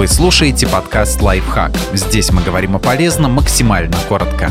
Вы слушаете подкаст «Лайфхак». Здесь мы говорим о полезном максимально коротко.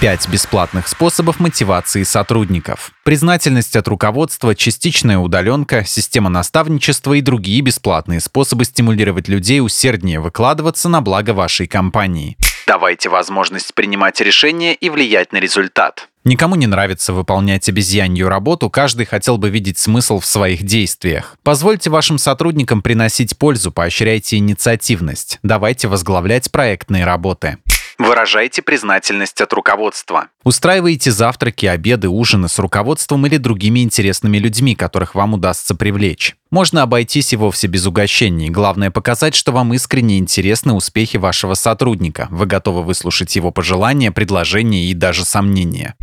Пять бесплатных способов мотивации сотрудников. Признательность от руководства, частичная удаленка, система наставничества и другие бесплатные способы стимулировать людей усерднее выкладываться на благо вашей компании. Давайте возможность принимать решения и влиять на результат. Никому не нравится выполнять обезьянью работу, каждый хотел бы видеть смысл в своих действиях. Позвольте вашим сотрудникам приносить пользу, поощряйте инициативность, давайте возглавлять проектные работы. Выражайте признательность от руководства. Устраивайте завтраки, обеды, ужины с руководством или другими интересными людьми, которых вам удастся привлечь. Можно обойтись и вовсе без угощений. Главное показать, что вам искренне интересны успехи вашего сотрудника. Вы готовы выслушать его пожелания, предложения и даже сомнения.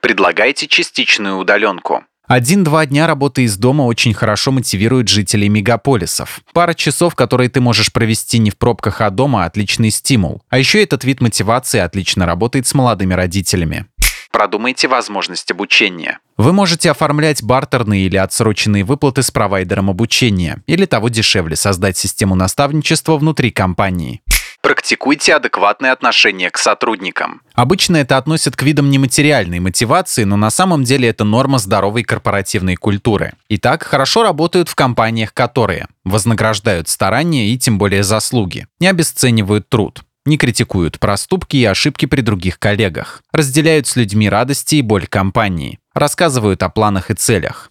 Предлагайте частичную удаленку. Один-два дня работы из дома очень хорошо мотивирует жителей мегаполисов. Пара часов, которые ты можешь провести не в пробках, а дома – отличный стимул. А еще этот вид мотивации отлично работает с молодыми родителями. Продумайте возможность обучения. Вы можете оформлять бартерные или отсроченные выплаты с провайдером обучения, или того дешевле создать систему наставничества внутри компании. Практикуйте адекватное отношение к сотрудникам. Обычно это относят к видам нематериальной мотивации, но на самом деле это норма здоровой корпоративной культуры. Итак, хорошо работают в компаниях, которые вознаграждают старания и тем более заслуги, не обесценивают труд, не критикуют проступки и ошибки при других коллегах, разделяют с людьми радости и боль компании, рассказывают о планах и целях,